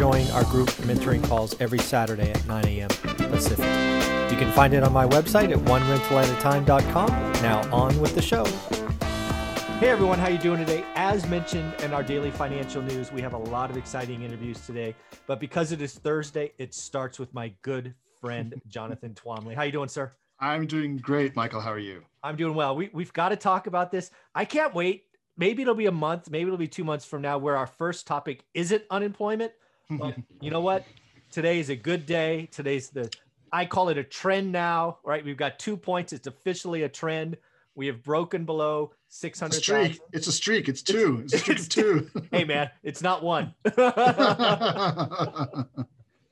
join our group mentoring calls every Saturday at 9 a.m. Pacific. You can find it on my website at onerentalatatime.com. Now on with the show. Hey everyone, how you doing today? As mentioned in our daily financial news, we have a lot of exciting interviews today. But because it is Thursday, it starts with my good friend Jonathan Twombly. How you doing, sir? I'm doing great, Michael. How are you? I'm doing well. We we've got to talk about this. I can't wait. Maybe it'll be a month, maybe it'll be two months from now, where our first topic isn't unemployment. But you know what? Today is a good day. Today's the I call it a trend now, right? We've got two points. It's officially a trend. We have broken below 600. It's a streak. 000. It's a streak. It's two. It's, it's a streak of two. hey, man, it's not one.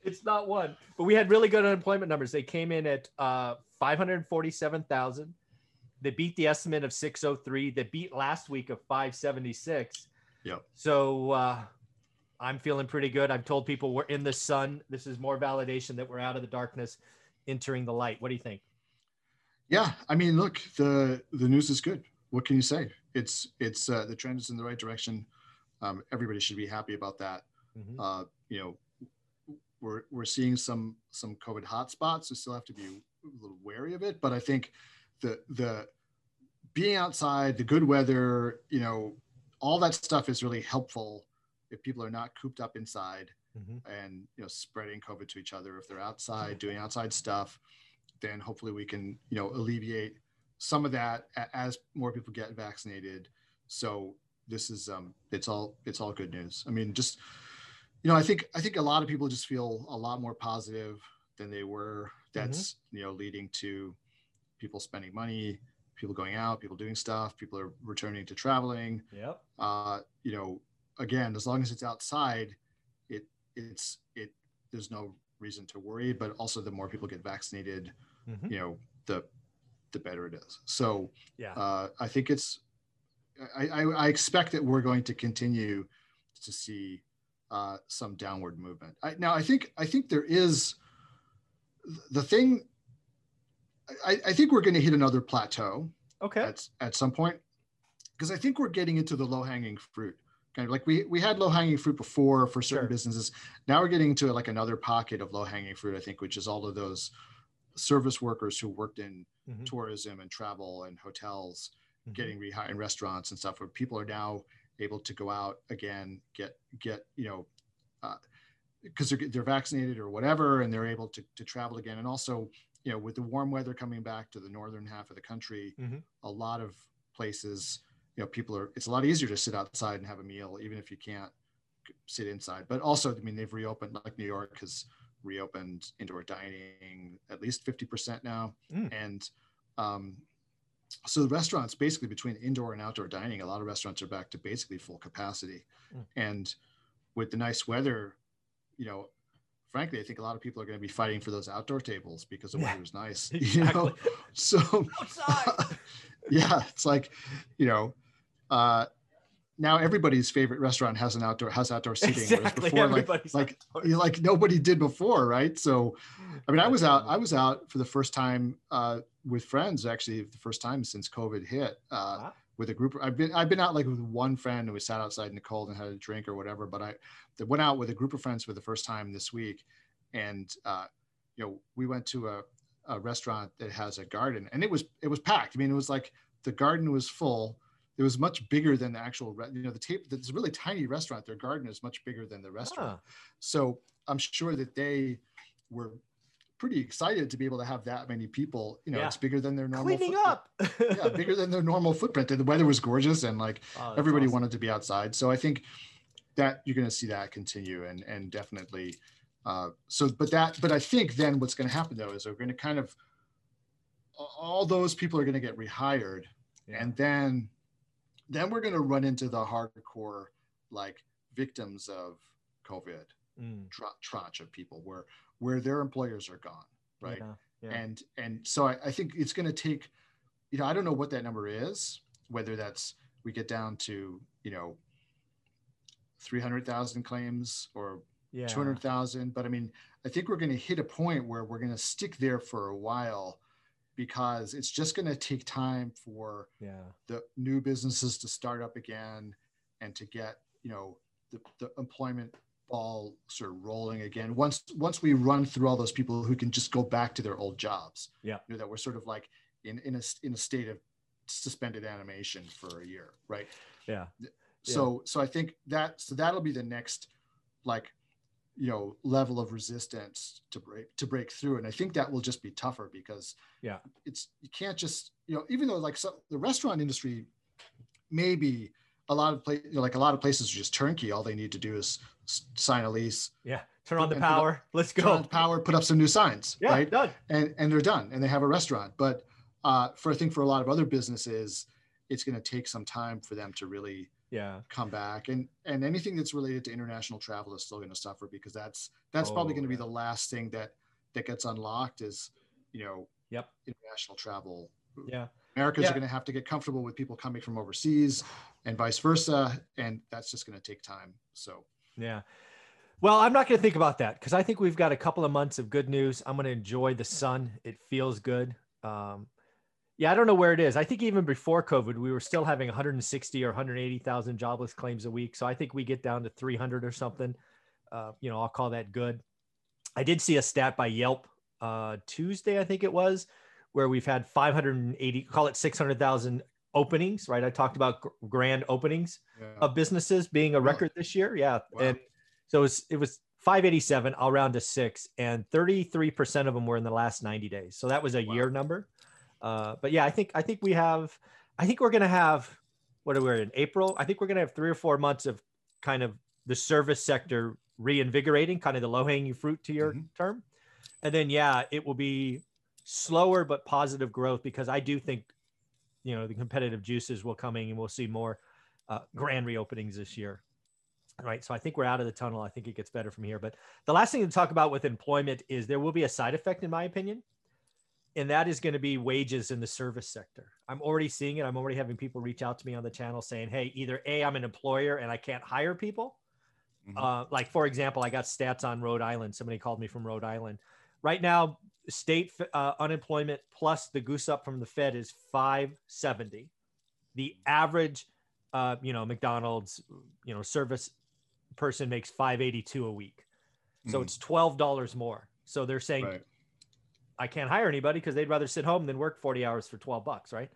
it's not one. But we had really good unemployment numbers. They came in at uh, 547,000. They beat the estimate of 603. They beat last week of 576. Yep. So uh, I'm feeling pretty good. I've told people we're in the sun. This is more validation that we're out of the darkness, entering the light. What do you think? Yeah, I mean, look, the the news is good. What can you say? It's it's uh, the trend is in the right direction. Um, everybody should be happy about that. Mm-hmm. Uh, you know, we're we're seeing some some COVID hotspots. We still have to be a little wary of it, but I think the the being outside, the good weather, you know, all that stuff is really helpful if people are not cooped up inside mm-hmm. and you know spreading COVID to each other. If they're outside doing outside stuff, then hopefully we can you know alleviate some of that as more people get vaccinated. So this is um, it's all it's all good news. I mean, just you know, I think I think a lot of people just feel a lot more positive than they were. That's mm-hmm. you know leading to people spending money, people going out, people doing stuff, people are returning to traveling. Yep. Uh, you know, again, as long as it's outside, it it's it there's no reason to worry. But also, the more people get vaccinated, mm-hmm. you know, the the better it is. So yeah, uh, I think it's I, I, I expect that we're going to continue to see uh, some downward movement. I, now I think I think there is the thing. I, I think we're going to hit another plateau. Okay. At, at some point, because I think we're getting into the low hanging fruit kind of like we we had low hanging fruit before for certain sure. businesses. Now we're getting to like another pocket of low hanging fruit, I think, which is all of those service workers who worked in mm-hmm. tourism and travel and hotels, mm-hmm. getting rehired in restaurants and stuff, where people are now able to go out again, get get you know. because uh, they're, they're vaccinated or whatever, and they're able to, to travel again. And also, you know, with the warm weather coming back to the northern half of the country, mm-hmm. a lot of places you know people are it's a lot easier to sit outside and have a meal even if you can't sit inside but also i mean they've reopened like new york has reopened indoor dining at least 50% now mm. and um, so the restaurants basically between indoor and outdoor dining a lot of restaurants are back to basically full capacity mm. and with the nice weather you know frankly i think a lot of people are going to be fighting for those outdoor tables because the yeah, is nice exactly. you know so yeah it's like you know uh, now everybody's favorite restaurant has an outdoor has outdoor seating exactly. before like like like nobody did before right so i mean i was out i was out for the first time uh, with friends actually the first time since covid hit uh, wow. with a group i've been i've been out like with one friend and we sat outside in the cold and had a drink or whatever but i went out with a group of friends for the first time this week and uh, you know we went to a, a restaurant that has a garden and it was it was packed i mean it was like the garden was full it was much bigger than the actual you know the tape this really tiny restaurant their garden is much bigger than the restaurant ah. so i'm sure that they were pretty excited to be able to have that many people you know yeah. it's bigger than their normal cleaning footprint. up yeah bigger than their normal footprint and the weather was gorgeous and like oh, everybody awesome. wanted to be outside so i think that you're going to see that continue and and definitely uh, so but that but i think then what's going to happen though is we're going to kind of all those people are going to get rehired yeah. and then then we're going to run into the hardcore like victims of covid mm. tra- tranche of people where where their employers are gone right yeah, yeah. and and so I, I think it's going to take you know, I don't know what that number is, whether that's we get down to, you know, 300,000 claims or yeah. 200,000. But I mean, I think we're going to hit a point where we're going to stick there for a while because it's just going to take time for yeah. the new businesses to start up again and to get, you know, the, the employment ball sort of rolling again. Once once we run through all those people who can just go back to their old jobs. Yeah. You know that we're sort of like in in a in a state of suspended animation for a year right? Yeah. So yeah. so i think that so that'll be the next like you know level of resistance to break to break through and i think that will just be tougher because yeah it's you can't just you know even though like so, the restaurant industry maybe a lot of places, you know, like a lot of places are just turnkey. All they need to do is sign a lease. Yeah. Turn on the power. Up, Let's go. Turn on the power, put up some new signs. Yeah, right. Done. And, and they're done and they have a restaurant. But uh, for, I think for a lot of other businesses, it's going to take some time for them to really yeah come back and and anything that's related to international travel is still going to suffer because that's that's oh, probably going to be the last thing that that gets unlocked is you know yep international travel yeah Americans yeah. are going to have to get comfortable with people coming from overseas and vice versa. And that's just going to take time. So, yeah. Well, I'm not going to think about that because I think we've got a couple of months of good news. I'm going to enjoy the sun. It feels good. Um, yeah, I don't know where it is. I think even before COVID, we were still having 160 or 180,000 jobless claims a week. So I think we get down to 300 or something. Uh, you know, I'll call that good. I did see a stat by Yelp uh, Tuesday, I think it was, where we've had 580, call it 600,000 openings, right? I talked about grand openings yeah. of businesses being a record this year. Yeah. Wow. And so it was, it was 587, I'll round to six, and 33% of them were in the last 90 days. So that was a wow. year number. Uh, but yeah, I think, I think we have, I think we're going to have, what are we in April? I think we're going to have three or four months of kind of the service sector reinvigorating, kind of the low hanging fruit to your mm-hmm. term. And then, yeah, it will be slower but positive growth because I do think, you know, the competitive juices will coming and we'll see more uh, grand reopenings this year. Right. So I think we're out of the tunnel. I think it gets better from here. But the last thing to talk about with employment is there will be a side effect, in my opinion. And that is going to be wages in the service sector. I'm already seeing it. I'm already having people reach out to me on the channel saying, hey, either A, I'm an employer and I can't hire people. Mm-hmm. Uh, like, for example, I got stats on Rhode Island. Somebody called me from Rhode Island. Right now, state uh, unemployment plus the goose up from the Fed is 570. The average, uh, you know, McDonald's, you know, service person makes 582 a week. So mm. it's $12 more. So they're saying, right. I can't hire anybody because they'd rather sit home than work 40 hours for 12 bucks, right?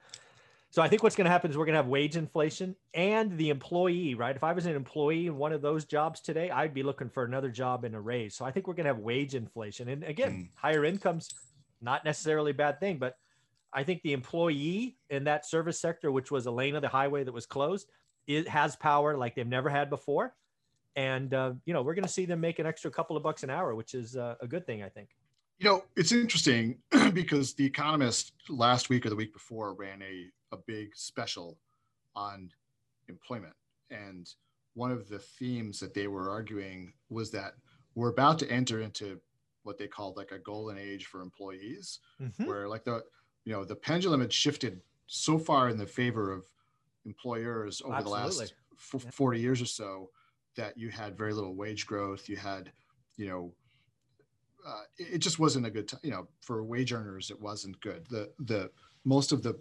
So I think what's going to happen is we're going to have wage inflation and the employee, right? If I was an employee in one of those jobs today, I'd be looking for another job and a raise. So I think we're going to have wage inflation. And again, mm. higher incomes, not necessarily a bad thing, but I think the employee in that service sector, which was a lane of the highway that was closed, it has power like they've never had before. And, uh, you know, we're going to see them make an extra couple of bucks an hour, which is uh, a good thing, I think. You know, it's interesting because The Economist last week or the week before ran a a big special on employment. And one of the themes that they were arguing was that we're about to enter into what they called like a golden age for employees, mm-hmm. where like the you know the pendulum had shifted so far in the favor of employers over Absolutely. the last f- 40 years or so that you had very little wage growth. You had, you know, uh, it just wasn't a good time. You know, for wage earners, it wasn't good. The the most of the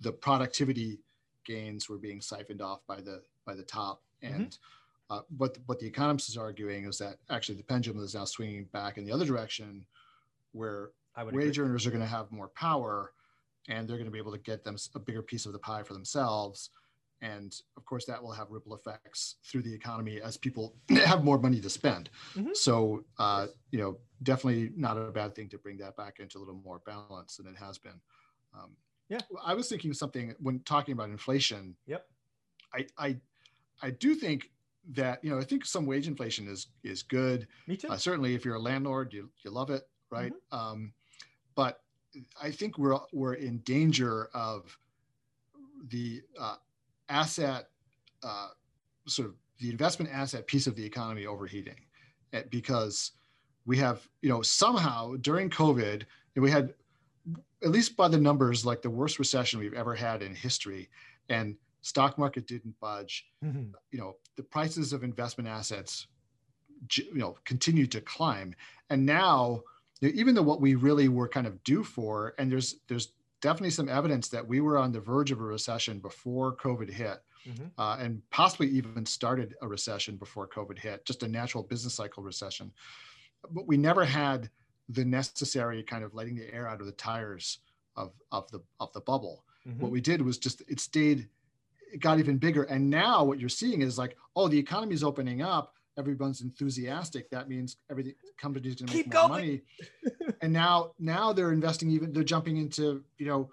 the productivity gains were being siphoned off by the by the top mm-hmm. and mm-hmm. uh, what what the economist is arguing is that actually the pendulum is now swinging back in the other direction where wage agree. earners are going to have more power and they're going to be able to get them a bigger piece of the pie for themselves and of course that will have ripple effects through the economy as people have more money to spend mm-hmm. so uh, you know definitely not a bad thing to bring that back into a little more balance than it has been um, yeah. I was thinking something when talking about inflation. Yep. I I I do think that you know I think some wage inflation is is good. Me too. Uh, certainly, if you're a landlord, you you love it, right? Mm-hmm. Um, but I think we're we're in danger of the uh, asset uh, sort of the investment asset piece of the economy overheating, because we have you know somehow during COVID we had at least by the numbers, like the worst recession we've ever had in history. And stock market didn't budge. Mm-hmm. You know, the prices of investment assets, you know, continued to climb. And now, even though what we really were kind of due for, and there's there's definitely some evidence that we were on the verge of a recession before COVID hit, mm-hmm. uh, and possibly even started a recession before COVID hit, just a natural business cycle recession. But we never had the necessary kind of letting the air out of the tires of of the of the bubble. Mm-hmm. What we did was just it stayed, it got even bigger. And now what you're seeing is like, oh, the economy is opening up. Everyone's enthusiastic. That means everything companies going to make more going. money. and now now they're investing even they're jumping into you know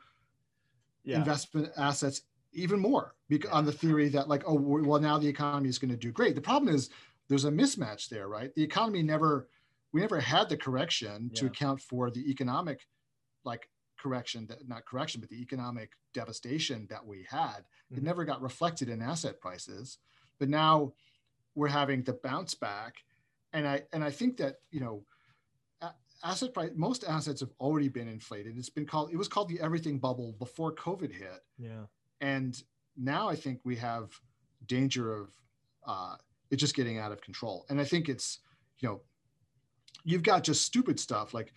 yeah. investment assets even more because yeah. on the theory that like oh well now the economy is going to do great. The problem is there's a mismatch there, right? The economy never we never had the correction yeah. to account for the economic like correction that not correction but the economic devastation that we had. Mm-hmm. it never got reflected in asset prices but now we're having the bounce back. And i and i think that you know asset price most assets have already been inflated. It's been called it was called the everything bubble before covid hit. Yeah. And now i think we have danger of uh, it just getting out of control. And i think it's you know you've got just stupid stuff like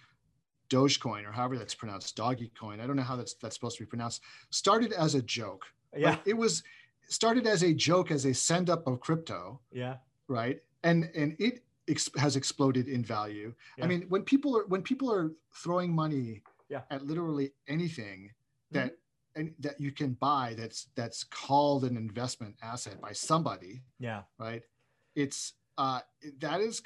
Dogecoin or however that's pronounced, Doggy Coin. I don't know how that's that's supposed to be pronounced. Started as a joke. Yeah. Right? It was started as a joke as a send up of crypto. Yeah. Right. And and it ex- has exploded in value. Yeah. I mean, when people are when people are throwing money yeah. at literally anything that mm-hmm. and that you can buy that's that's called an investment asset by somebody. Yeah. Right. It's uh that is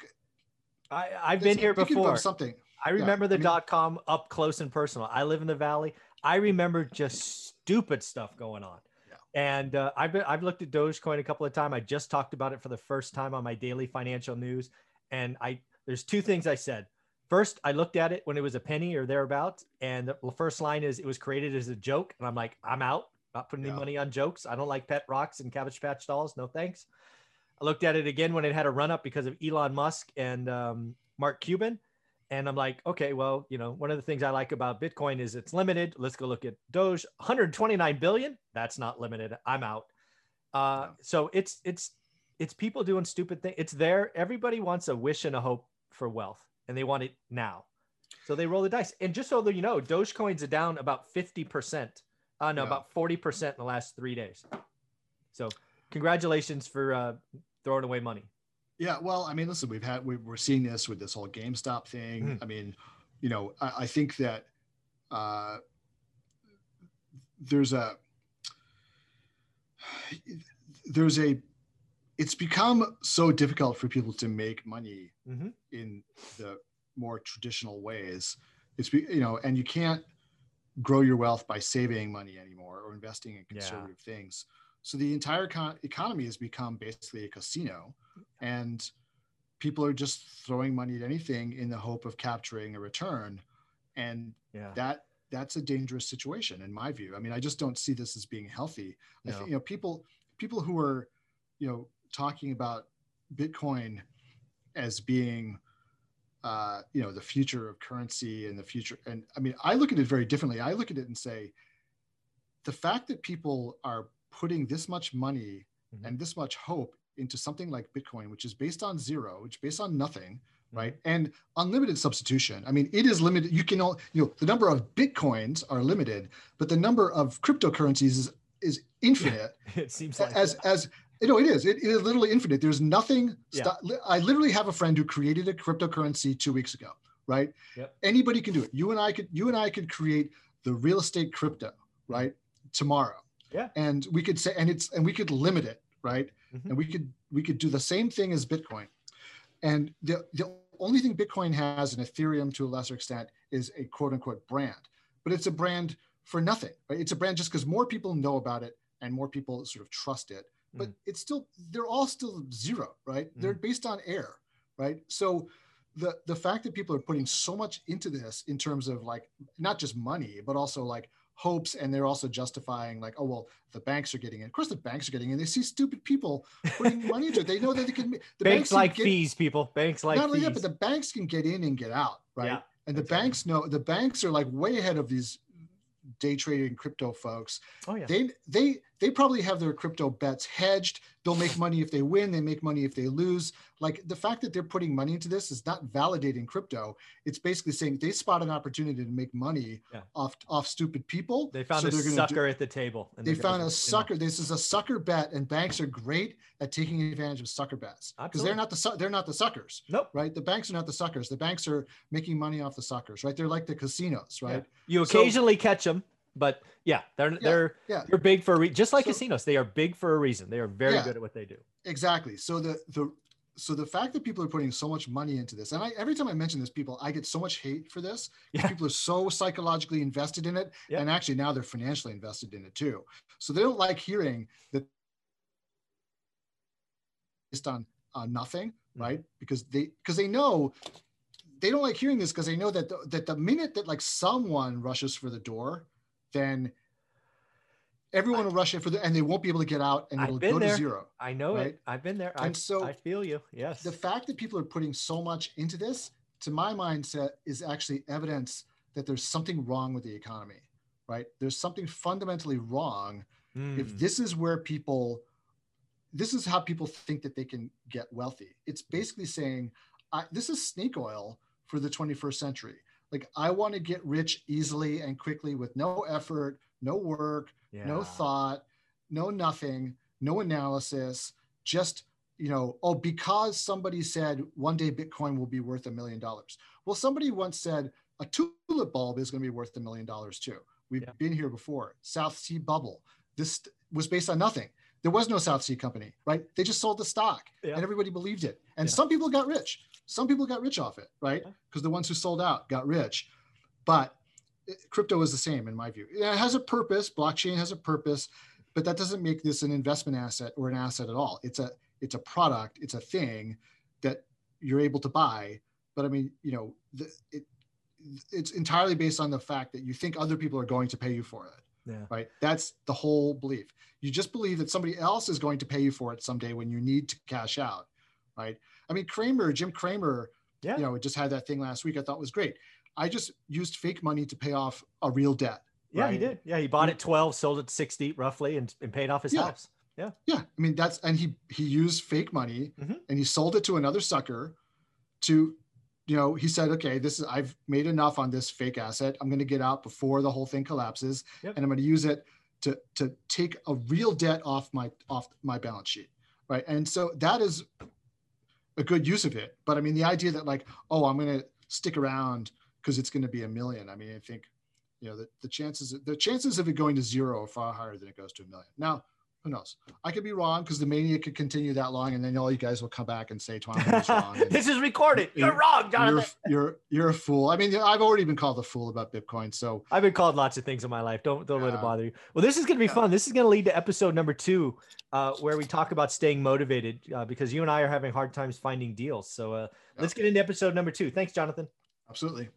I, I've been here before. Something. I remember yeah, the I mean, dot com up close and personal. I live in the valley. I remember just stupid stuff going on. Yeah. And uh, I've been I've looked at Dogecoin a couple of times. I just talked about it for the first time on my daily financial news. And I there's two things I said. First, I looked at it when it was a penny or thereabouts, and the first line is it was created as a joke, and I'm like, I'm out. Not putting yeah. any money on jokes. I don't like pet rocks and cabbage patch dolls. No thanks. I looked at it again when it had a run up because of Elon Musk and um, Mark Cuban. And I'm like, okay, well, you know, one of the things I like about Bitcoin is it's limited. Let's go look at Doge, 129 billion. That's not limited. I'm out. Uh, so it's it's it's people doing stupid things. It's there. Everybody wants a wish and a hope for wealth, and they want it now. So they roll the dice. And just so that you know, Dogecoin's are down about 50%. Uh, no, yeah. about 40% in the last three days. So congratulations for uh, throwing away money. Yeah, well, I mean, listen, we've had we, are seeing this with this whole GameStop thing. Mm. I mean, you know, I, I think that uh, there's a there's a it's become so difficult for people to make money mm-hmm. in the more traditional ways. It's you know, and you can't grow your wealth by saving money anymore or investing in conservative yeah. things. So the entire con- economy has become basically a casino, and people are just throwing money at anything in the hope of capturing a return, and yeah. that that's a dangerous situation in my view. I mean, I just don't see this as being healthy. No. I think you know people people who are you know talking about Bitcoin as being uh, you know the future of currency and the future and i mean i look at it very differently i look at it and say the fact that people are putting this much money mm-hmm. and this much hope into something like Bitcoin, which is based on zero, which is based on nothing, mm-hmm. right? And unlimited substitution. I mean, it is limited. You can, all, you know, the number of Bitcoins are limited, but the number of cryptocurrencies is, is infinite. it seems like as, as, you know, it is. It, it is literally infinite. There's nothing. Yeah. I literally have a friend who created a cryptocurrency two weeks ago. Right. Yep. Anybody can do it. You and I could. You and I could create the real estate crypto. Right. Tomorrow yeah. And we could say, and it's, and we could limit it, right? Mm-hmm. And we could, we could do the same thing as Bitcoin. And the, the only thing Bitcoin has and Ethereum to a lesser extent is a quote unquote brand, but it's a brand for nothing, right? It's a brand just because more people know about it and more people sort of trust it, but mm. it's still, they're all still zero, right? Mm. They're based on air, right? So the, the fact that people are putting so much into this in terms of like, not just money, but also like, hopes and they're also justifying like oh well the banks are getting in of course the banks are getting in they see stupid people putting money into it they know that they can the banks, banks like get, fees people banks like not only fees. that but the banks can get in and get out right yeah, and the banks right. know the banks are like way ahead of these day trading crypto folks. Oh yeah. They they they probably have their crypto bets hedged. They'll make money if they win. They make money if they lose. Like the fact that they're putting money into this is not validating crypto. It's basically saying they spot an opportunity to make money Yeah. off off stupid people. They found so a sucker do- at the table. they found a just clean up. sucker. This is a sucker bet, and banks are great at taking advantage of sucker bets because they're not the su- they're not the suckers, Nope. right? The banks are not the suckers. The banks are making money off the suckers, right? They're like the casinos, right? You So- occasionally catch them, but yeah, they're they're yeah. they're big for a re- just like So- casinos. They are big for a reason. They are very Yeah. good at what they do. Exactly. So the the so the fact that people are putting so much money into this, and I every time I mention this, people I get so much hate for this. Yeah. People are so psychologically invested in it, Yeah. and actually now they're financially invested in it too. So they don't like hearing that based on uh, nothing, Mm-hmm. right? Because they because they know they don't like hearing this because they know that the, that the minute that like someone rushes for the door, then everyone will rush in for the and they won't be able to get out and it'll go there. to zero. I know Right. it. I've been there. I, And so I feel you. Yes. the fact that people are putting so much into this to my mindset is actually evidence that there's something wrong with the economy right there's something fundamentally wrong if Mm. this is where people this is how people think that they can get wealthy it's basically saying I, this is snake oil for the 21st century like i want to get rich easily and quickly with no effort no work no thought, no nothing, no analysis, just, you know, oh, because somebody said one day Bitcoin will be worth a million dollars. Well, somebody once said a tulip bulb is going to be worth a million dollars too. We've Yeah. been here before. South Sea bubble. This was based on nothing. There was no South Sea company, right? They just sold the stock Yeah. and everybody believed it. And Yeah. some people got rich. Some people got rich off it, right? Because the ones who sold out got rich. But eh, crypto is the same in my view. It has a purpose. Blockchain has a purpose, but that doesn't make this an investment asset or an asset at all. It's a it's a product. It's a thing that you're able to buy. But I mean, you know, the, it it's entirely based on the fact that you think other people are going to pay you for it, Yeah. right? That's the whole belief. You just believe that somebody else is going to pay you for it someday when you need to cash out, right? I mean, Cramer, Jim Cramer, Yeah. you know, just had that thing last week. I thought was great. I just used fake money to pay off a real debt. Yeah, he did. Yeah, he bought it 12, sold it 60 roughly, and, and paid off his Yeah. house. Yeah, Yeah. I mean that's and he he used fake money Mhm. and he sold it to another sucker to you know he said okay this is I've made enough on this fake asset I'm going to get out before the whole thing collapses Yep. and I'm going to use it to to take a real debt off my off my balance sheet right and so that is a good use of it. But I mean the idea that like oh I'm going to stick around because it's going to be a million I mean I think you know the, the chances the chances of it going to zero are far higher than it goes to a million. Now who knows? I could be wrong because the mania could continue that long, and then all you guys will come back and say Tom was wrong. this is recorded. You're You're- wrong, Jonathan. You're, you're you're a fool. I mean, I've already been called a fool about Bitcoin. So I've been called lots of things in my life. Don't don't let it bother you. Well, this is going to be Yeah. fun. This is going to lead to episode number two, uh, where we talk about staying motivated uh, because you and I are having hard times finding deals. So uh, let's get into episode number two. Thanks, Jonathan. absolutely.